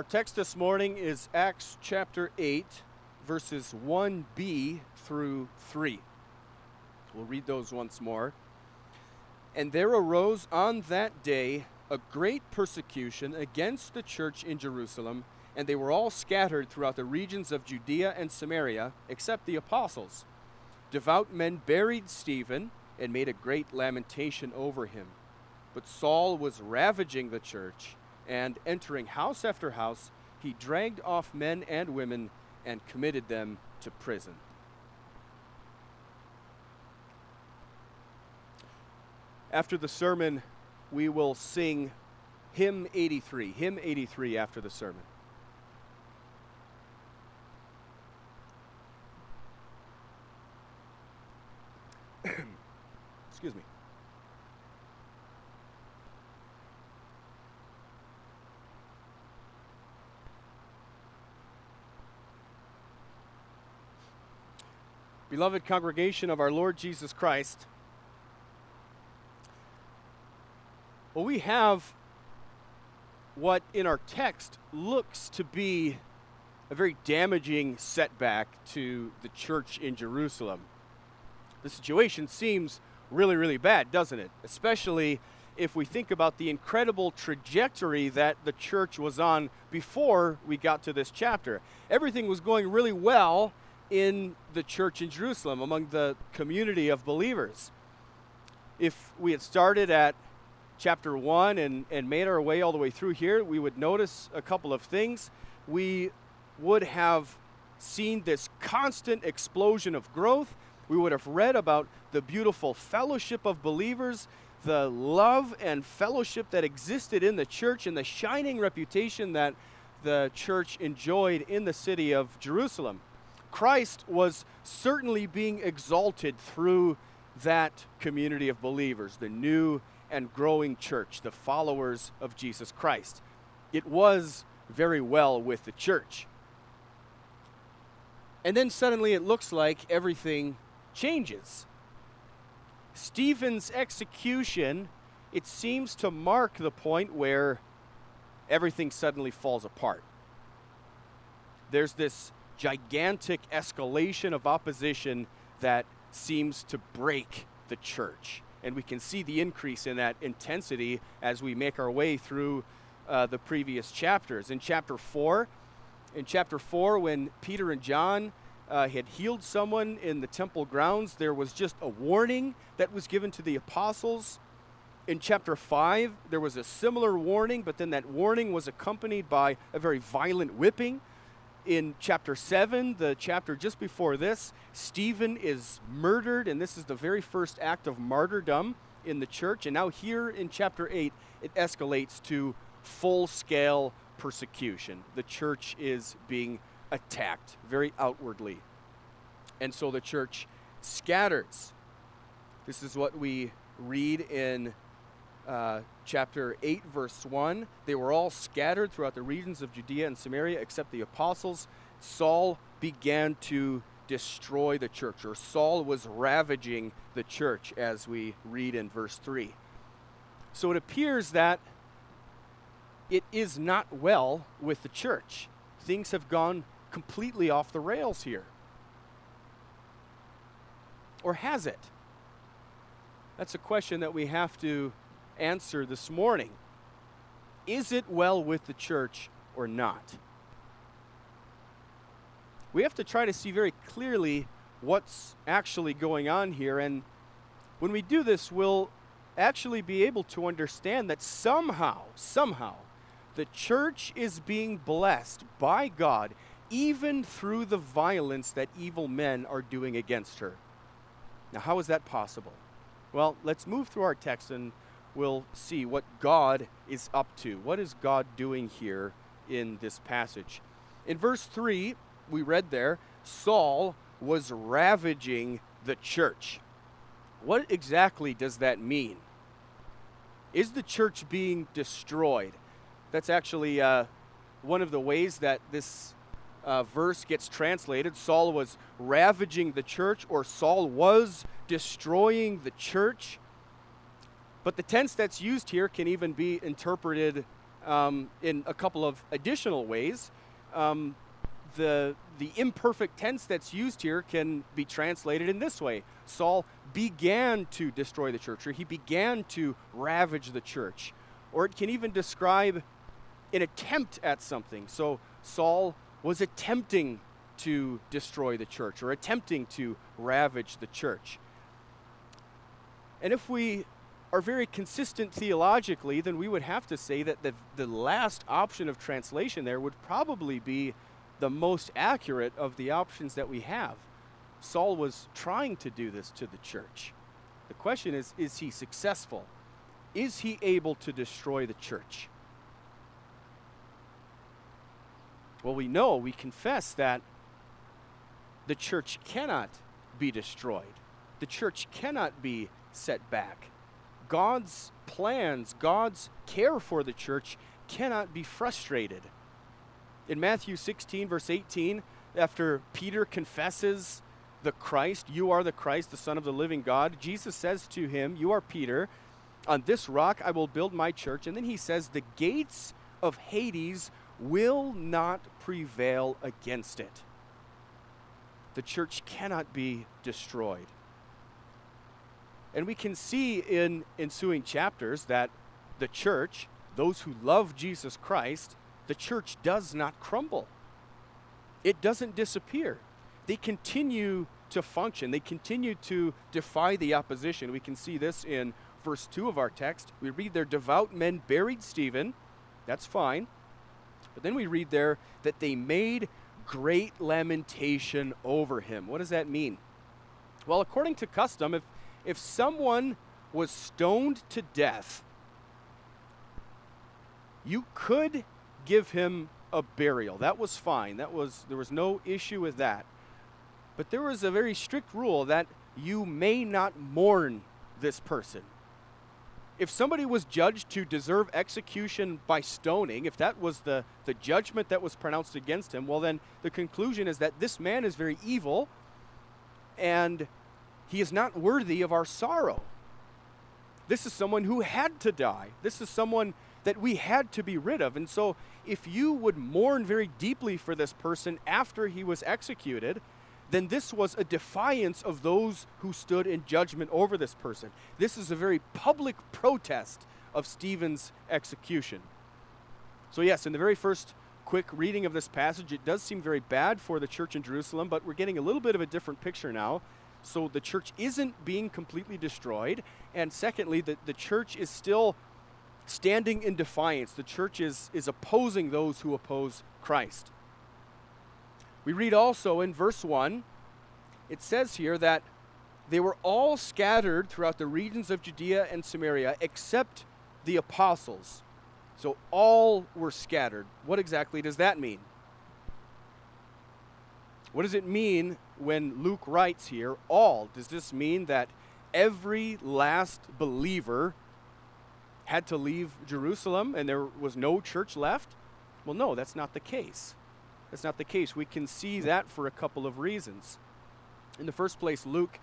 Our text this morning is Acts chapter 8, verses 1b through 3. We'll read those once more. And there arose on that day a great persecution against the church in Jerusalem, and they were all scattered throughout the regions of Judea and Samaria, except the apostles. Devout men buried Stephen and made a great lamentation over him. But Saul was ravaging the church, and entering house after house, he dragged off men and women and committed them to prison. After the sermon, we will sing hymn 83, hymn 83 after the sermon. Excuse me. Beloved congregation of our Lord Jesus Christ, well, we have what in our text looks to be a very damaging setback to the church in Jerusalem. The situation seems really, really bad, doesn't it? Especially if we think about the incredible trajectory that the church was on before we got to this chapter. Everything was going really well in the church in Jerusalem, among the community of believers. If we had started at chapter 1 and, and made our way all the way through here, we would notice a couple of things. We would have seen this constant explosion of growth. We would have read about the beautiful fellowship of believers, the love and fellowship that existed in the church, and the shining reputation that the church enjoyed in the city of Jerusalem. Christ was certainly being exalted through that community of believers, the new and growing church, the followers of Jesus Christ. It was very well with the church. And then suddenly it looks like everything changes. Stephen's execution, it seems to mark the point where everything suddenly falls apart. There's this gigantic escalation of opposition that seems to break the church. And we can see the increase in that intensity as we make our way through uh, the previous chapters. In chapter 4, in chapter 4, when Peter and John uh, had healed someone in the temple grounds, there was just a warning that was given to the apostles. In chapter 5, there was a similar warning, but then that warning was accompanied by a very violent whipping in chapter 7, the chapter just before this, Stephen is murdered, and this is the very first act of martyrdom in the church. And now, here in chapter 8, it escalates to full scale persecution. The church is being attacked very outwardly. And so the church scatters. This is what we read in uh, chapter 8, verse 1. They were all scattered throughout the regions of Judea and Samaria except the apostles. Saul began to destroy the church, or Saul was ravaging the church, as we read in verse 3. So it appears that it is not well with the church. Things have gone completely off the rails here. Or has it? That's a question that we have to answer this morning. Is it well with the church or not? We have to try to see very clearly what's actually going on here. And when we do this, we'll actually be able to understand that somehow, somehow, the church is being blessed by God even through the violence that evil men are doing against her. Now, how is that possible? Well, let's move through our text and we'll see what God is up to. What is God doing here in this passage? In verse 3, we read there, Saul was ravaging the church. What exactly does that mean? Is the church being destroyed? That's actually uh, one of the ways that this uh, verse gets translated. Saul was ravaging the church, or Saul was destroying the church. But the tense that's used here can even be interpreted um, in a couple of additional ways. Um, the, the imperfect tense that's used here can be translated in this way Saul began to destroy the church, or he began to ravage the church. Or it can even describe an attempt at something. So Saul was attempting to destroy the church or attempting to ravage the church. And if we are very consistent theologically, then we would have to say that the, the last option of translation there would probably be the most accurate of the options that we have. Saul was trying to do this to the church. The question is is he successful? Is he able to destroy the church? Well, we know, we confess that the church cannot be destroyed, the church cannot be set back. God's plans, God's care for the church cannot be frustrated. In Matthew 16, verse 18, after Peter confesses the Christ, you are the Christ, the Son of the living God, Jesus says to him, You are Peter. On this rock I will build my church. And then he says, The gates of Hades will not prevail against it. The church cannot be destroyed. And we can see in ensuing chapters that the church, those who love Jesus Christ, the church does not crumble. It doesn't disappear. They continue to function, they continue to defy the opposition. We can see this in verse 2 of our text. We read there, devout men buried Stephen. That's fine. But then we read there that they made great lamentation over him. What does that mean? Well, according to custom, if, if someone was stoned to death, you could give him a burial. That was fine. That was there was no issue with that. But there was a very strict rule that you may not mourn this person. If somebody was judged to deserve execution by stoning, if that was the, the judgment that was pronounced against him, well, then the conclusion is that this man is very evil and he is not worthy of our sorrow. This is someone who had to die. This is someone that we had to be rid of. And so, if you would mourn very deeply for this person after he was executed, then this was a defiance of those who stood in judgment over this person. This is a very public protest of Stephen's execution. So, yes, in the very first quick reading of this passage, it does seem very bad for the church in Jerusalem, but we're getting a little bit of a different picture now. So, the church isn't being completely destroyed. And secondly, the, the church is still standing in defiance. The church is, is opposing those who oppose Christ. We read also in verse 1, it says here that they were all scattered throughout the regions of Judea and Samaria except the apostles. So all were scattered. What exactly does that mean? What does it mean when Luke writes here, all? Does this mean that every last believer had to leave Jerusalem and there was no church left? Well, no, that's not the case. That's not the case. We can see that for a couple of reasons. In the first place, Luke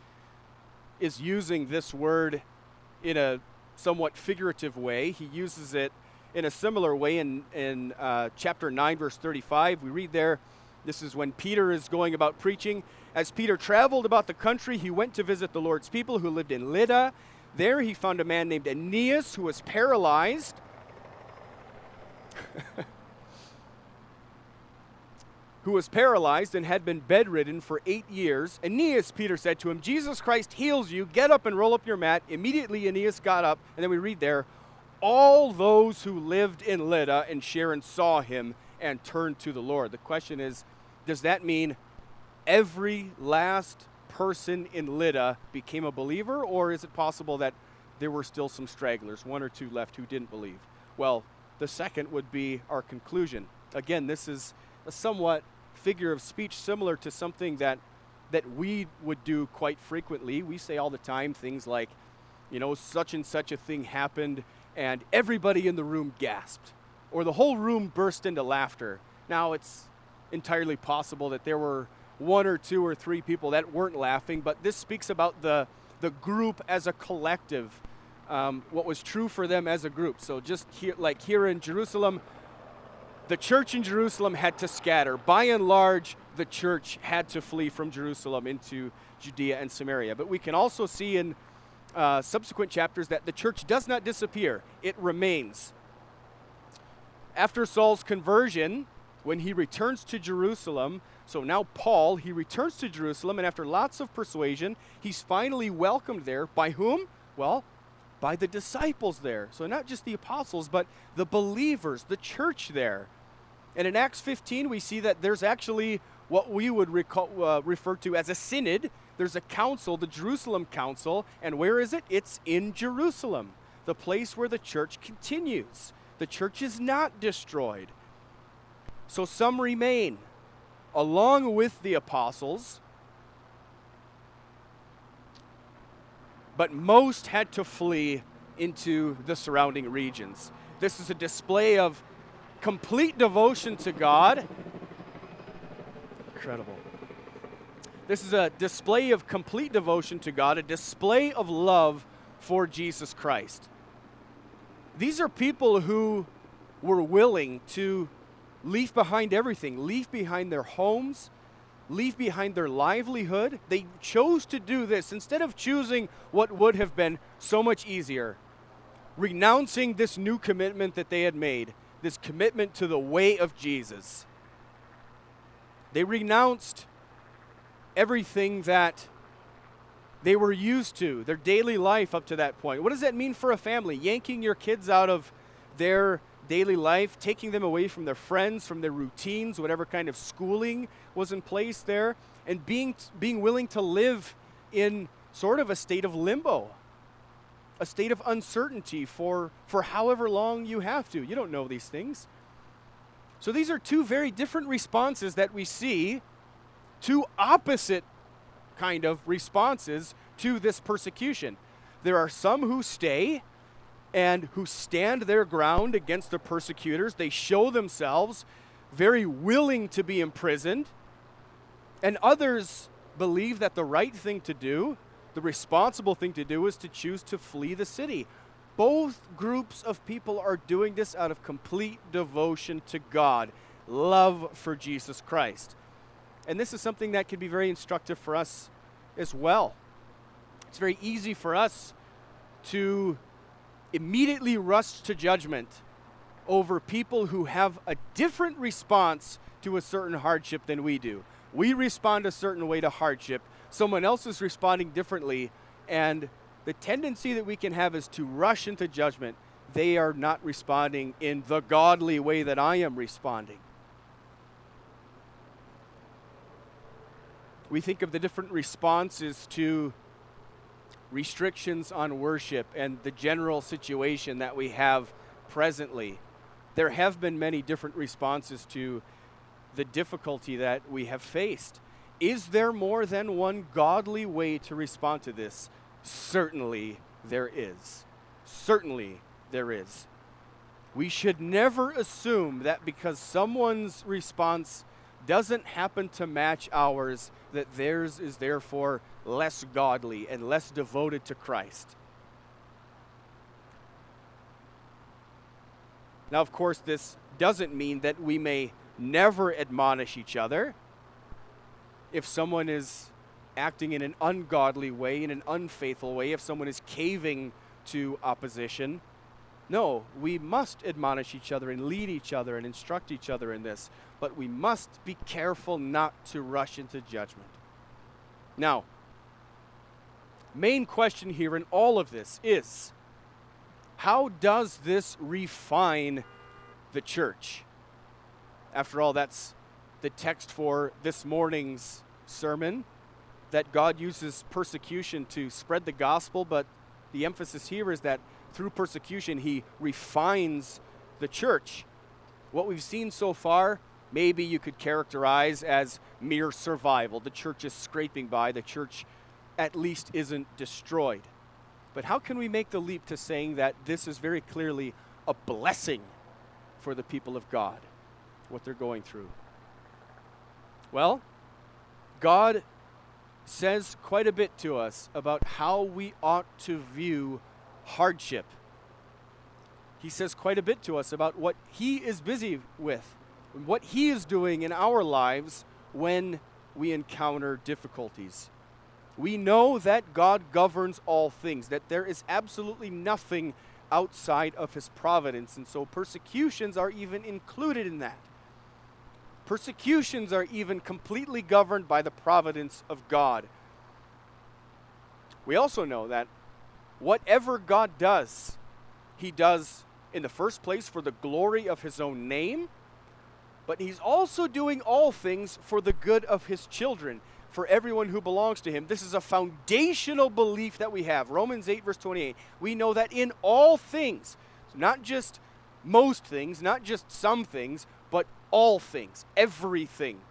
is using this word in a somewhat figurative way. He uses it in a similar way in, in uh, chapter 9, verse 35. We read there, this is when Peter is going about preaching. As Peter traveled about the country, he went to visit the Lord's people who lived in Lydda there he found a man named Aeneas who was paralyzed. who was paralyzed and had been bedridden for eight years. Aeneas, Peter said to him, Jesus Christ heals you. Get up and roll up your mat. Immediately, Aeneas got up, and then we read there, all those who lived in Lydda and Sharon saw him and turned to the Lord. The question is, does that mean every last person in Lydda became a believer, or is it possible that there were still some stragglers, one or two left who didn't believe? Well, the second would be our conclusion. Again, this is a somewhat figure of speech similar to something that that we would do quite frequently. We say all the time things like, you know, such and such a thing happened and everybody in the room gasped or the whole room burst into laughter. Now, it's entirely possible that there were one or two or three people that weren't laughing, but this speaks about the, the group as a collective um, what was true for them as a group. So just here, like here in Jerusalem, the church in Jerusalem had to scatter. By and large, the church had to flee from Jerusalem into Judea and Samaria. But we can also see in uh, subsequent chapters that the church does not disappear, it remains. After Saul's conversion, when he returns to Jerusalem, so now Paul, he returns to Jerusalem, and after lots of persuasion, he's finally welcomed there. By whom? Well, by the disciples there. So not just the apostles, but the believers, the church there. And in Acts 15, we see that there's actually what we would recall, uh, refer to as a synod. There's a council, the Jerusalem Council, and where is it? It's in Jerusalem, the place where the church continues. The church is not destroyed. So some remain along with the apostles, but most had to flee into the surrounding regions. This is a display of complete devotion to God. Incredible. This is a display of complete devotion to God, a display of love for Jesus Christ. These are people who were willing to leave behind everything, leave behind their homes, leave behind their livelihood. They chose to do this instead of choosing what would have been so much easier, renouncing this new commitment that they had made this commitment to the way of Jesus. They renounced everything that they were used to, their daily life up to that point. What does that mean for a family? Yanking your kids out of their daily life, taking them away from their friends, from their routines, whatever kind of schooling was in place there, and being, being willing to live in sort of a state of limbo a state of uncertainty for, for however long you have to. You don't know these things. So these are two very different responses that we see, two opposite kind of responses to this persecution. There are some who stay and who stand their ground against the persecutors. They show themselves very willing to be imprisoned. And others believe that the right thing to do the responsible thing to do is to choose to flee the city. Both groups of people are doing this out of complete devotion to God, love for Jesus Christ. And this is something that can be very instructive for us as well. It's very easy for us to immediately rush to judgment over people who have a different response to a certain hardship than we do. We respond a certain way to hardship, someone else is responding differently, and the tendency that we can have is to rush into judgment. They are not responding in the godly way that I am responding. We think of the different responses to restrictions on worship and the general situation that we have presently. There have been many different responses to the difficulty that we have faced. Is there more than one godly way to respond to this? Certainly there is. Certainly there is. We should never assume that because someone's response doesn't happen to match ours, that theirs is therefore less godly and less devoted to Christ. Now, of course, this doesn't mean that we may never admonish each other if someone is acting in an ungodly way, in an unfaithful way, if someone is caving to opposition. No, we must admonish each other and lead each other and instruct each other in this, but we must be careful not to rush into judgment. Now, main question here in all of this is how does this refine the church? After all, that's the text for this morning's sermon that God uses persecution to spread the gospel, but the emphasis here is that through persecution, he refines the church. What we've seen so far, maybe you could characterize as mere survival. The church is scraping by, the church at least isn't destroyed. But how can we make the leap to saying that this is very clearly a blessing for the people of God, what they're going through? Well, God says quite a bit to us about how we ought to view hardship. He says quite a bit to us about what he is busy with, what he is doing in our lives when we encounter difficulties. We know that God governs all things, that there is absolutely nothing outside of his providence, and so persecutions are even included in that. Persecutions are even completely governed by the providence of God. We also know that whatever God does, he does in the first place for the glory of his own name, but he's also doing all things for the good of his children, for everyone who belongs to him. This is a foundational belief that we have. Romans 8, verse 28. We know that in all things, not just most things, not just some things, but all things, everything,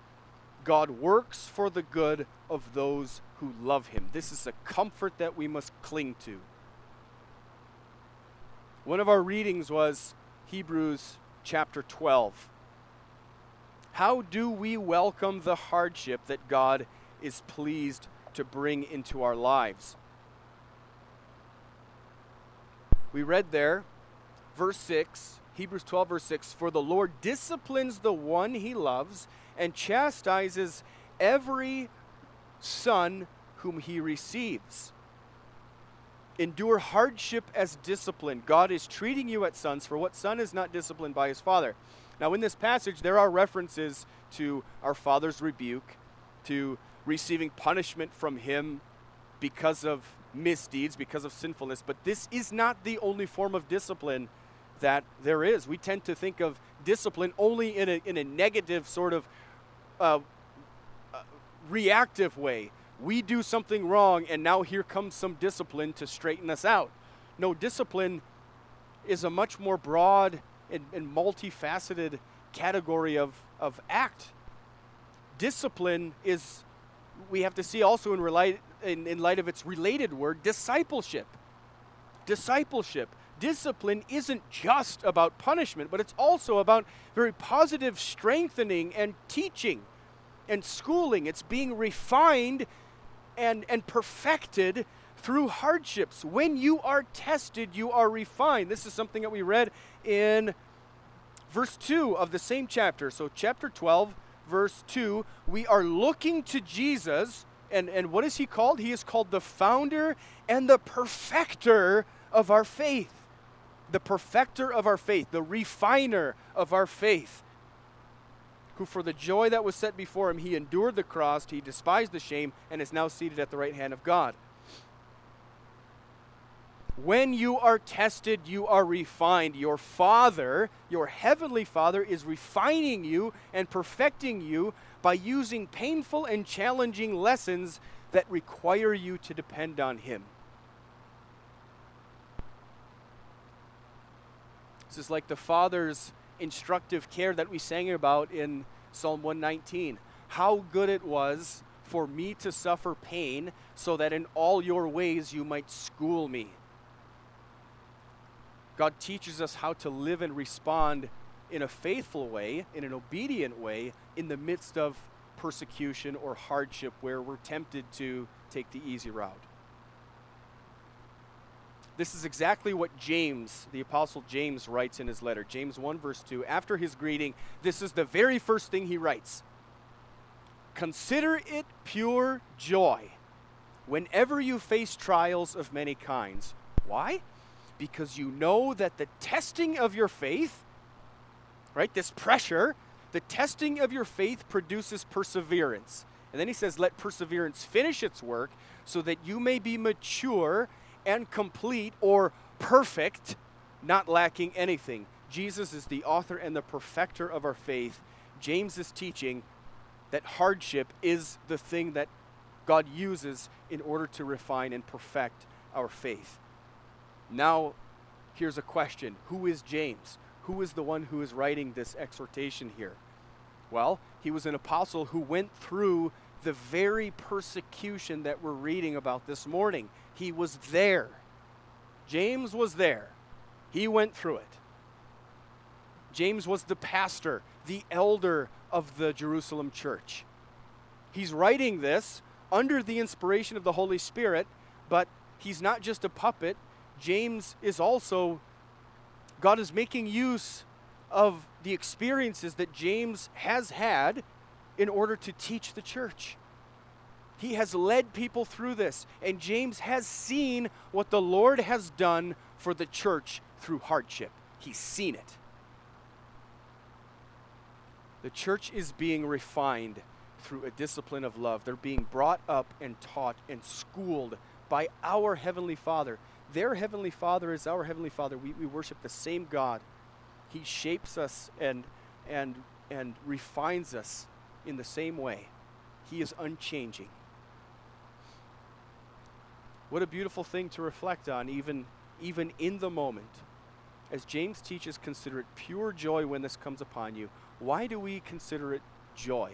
God works for the good of those who love him. This is a comfort that we must cling to. One of our readings was Hebrews chapter 12. How do we welcome the hardship that God is pleased to bring into our lives? We read there, verse 6, Hebrews 12, verse 6 For the Lord disciplines the one he loves and chastises every son whom he receives. Endure hardship as discipline. God is treating you as sons, for what son is not disciplined by his father? Now, in this passage, there are references to our father's rebuke, to receiving punishment from him because of misdeeds, because of sinfulness, but this is not the only form of discipline that there is. We tend to think of discipline only in a, in a negative sort of uh, uh, reactive way we do something wrong and now here comes some discipline to straighten us out. No, discipline is a much more broad and, and multifaceted category of, of act. Discipline is, we have to see also in, relate, in, in light of its related word, discipleship. Discipleship. Discipline isn't just about punishment, but it's also about very positive strengthening and teaching and schooling. It's being refined and, and perfected through hardships. When you are tested, you are refined. This is something that we read in verse 2 of the same chapter. So, chapter 12, verse 2, we are looking to Jesus. And, and what is he called? He is called the founder and the perfecter of our faith. The perfecter of our faith, the refiner of our faith who for the joy that was set before him, he endured the cross, he despised the shame, and is now seated at the right hand of God. When you are tested, you are refined. Your Father, your heavenly Father, is refining you and perfecting you by using painful and challenging lessons that require you to depend on Him. This is like the Father's instructive care that we sang about in Psalm 119. How good it was for me to suffer pain, so that in all your ways you might school me. God teaches us how to live and respond in a faithful way, in an obedient way, in the midst of persecution or hardship where we're tempted to take the easy route. This is exactly what James, the Apostle James, writes in his letter. James 1, verse 2. After his greeting, this is the very first thing he writes Consider it pure joy whenever you face trials of many kinds. Why? Because you know that the testing of your faith, right, this pressure, the testing of your faith produces perseverance. And then he says, Let perseverance finish its work so that you may be mature and complete or perfect, not lacking anything. Jesus is the author and the perfecter of our faith. James is teaching that hardship is the thing that God uses in order to refine and perfect our faith. Now, here's a question Who is James? Who is the one who is writing this exhortation here? Well, he was an apostle who went through the very persecution that we're reading about this morning. He was there. James was there. He went through it. James was the pastor, the elder of the Jerusalem church. He's writing this under the inspiration of the Holy Spirit, but he's not just a puppet. James is also, God is making use of the experiences that James has had in order to teach the church. He has led people through this, and James has seen what the Lord has done for the church through hardship. He's seen it. The church is being refined through a discipline of love. They're being brought up and taught and schooled by our Heavenly Father. Their Heavenly Father is our Heavenly Father. We, we worship the same God. He shapes us and, and, and refines us in the same way. He is unchanging. What a beautiful thing to reflect on, even, even in the moment. As James teaches, consider it pure joy when this comes upon you. Why do we consider it joy?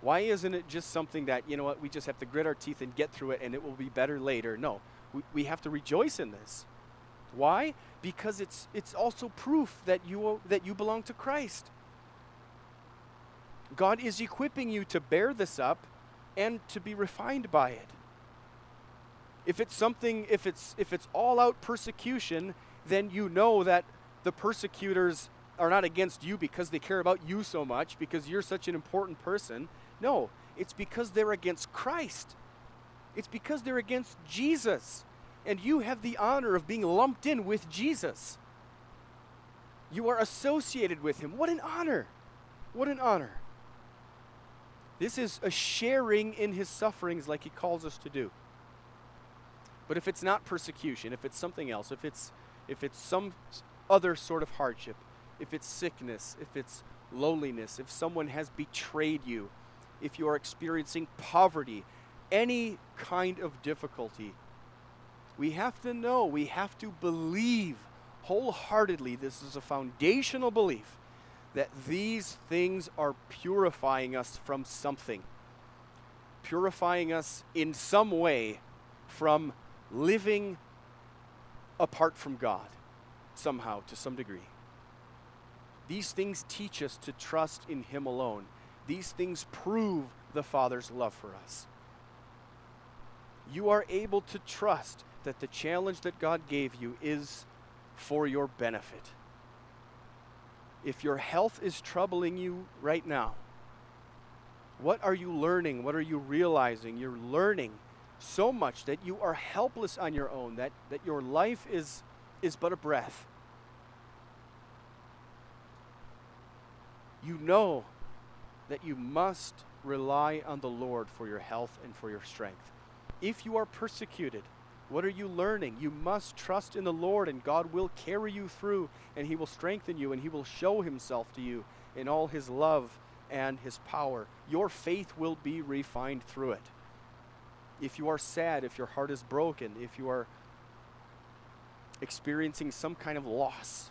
Why isn't it just something that, you know what, we just have to grit our teeth and get through it and it will be better later? No, we, we have to rejoice in this. Why? Because it's, it's also proof that you, that you belong to Christ. God is equipping you to bear this up and to be refined by it. If it's something, if it's, if it's all out persecution, then you know that the persecutors are not against you because they care about you so much, because you're such an important person. No, it's because they're against Christ. It's because they're against Jesus. And you have the honor of being lumped in with Jesus. You are associated with him. What an honor! What an honor. This is a sharing in his sufferings like he calls us to do. But if it's not persecution, if it's something else, if it's if it's some other sort of hardship, if it's sickness, if it's loneliness, if someone has betrayed you, if you are experiencing poverty, any kind of difficulty, we have to know, we have to believe wholeheartedly, this is a foundational belief, that these things are purifying us from something, purifying us in some way from living apart from God, somehow, to some degree. These things teach us to trust in Him alone. These things prove the Father's love for us. You are able to trust that the challenge that God gave you is for your benefit. If your health is troubling you right now, what are you learning? What are you realizing? You're learning so much that you are helpless on your own, that, that your life is, is but a breath. You know that you must rely on the Lord for your health and for your strength. If you are persecuted, what are you learning? You must trust in the Lord, and God will carry you through, and He will strengthen you, and He will show Himself to you in all His love and His power. Your faith will be refined through it if you are sad, if your heart is broken, if you are experiencing some kind of loss,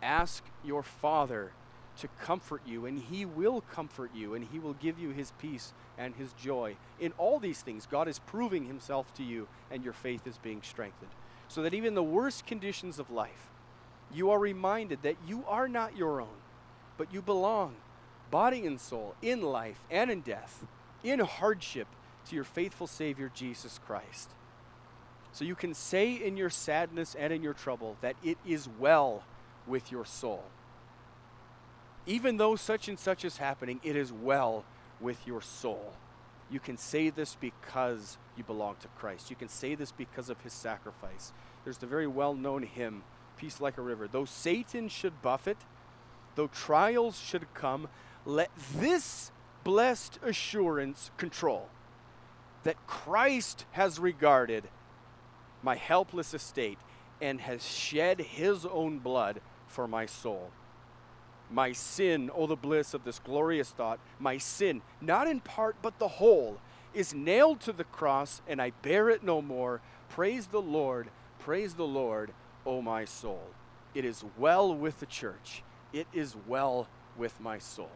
ask your Father to comfort you, and He will comfort you, and He will give you His peace and His joy. In all these things, God is proving Himself to you, and your faith is being strengthened. So that even the worst conditions of life, you are reminded that you are not your own, but you belong, body and soul, in life and in death, in hardship to your faithful Savior, Jesus Christ. So you can say in your sadness and in your trouble that it is well with your soul. Even though such and such is happening, it is well with your soul. You can say this because you belong to Christ. You can say this because of his sacrifice. There's the very well known hymn, Peace Like a River. Though Satan should buffet, though trials should come, let this blessed assurance control that Christ has regarded my helpless estate and has shed his own blood for my soul. My sin, oh, the bliss of this glorious thought, my sin, not in part but the whole, is nailed to the cross, and I bear it no more. Praise the Lord, praise the Lord, O oh my soul. It is well with the church, it is well with my soul.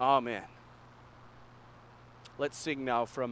Amen. Let's sing now from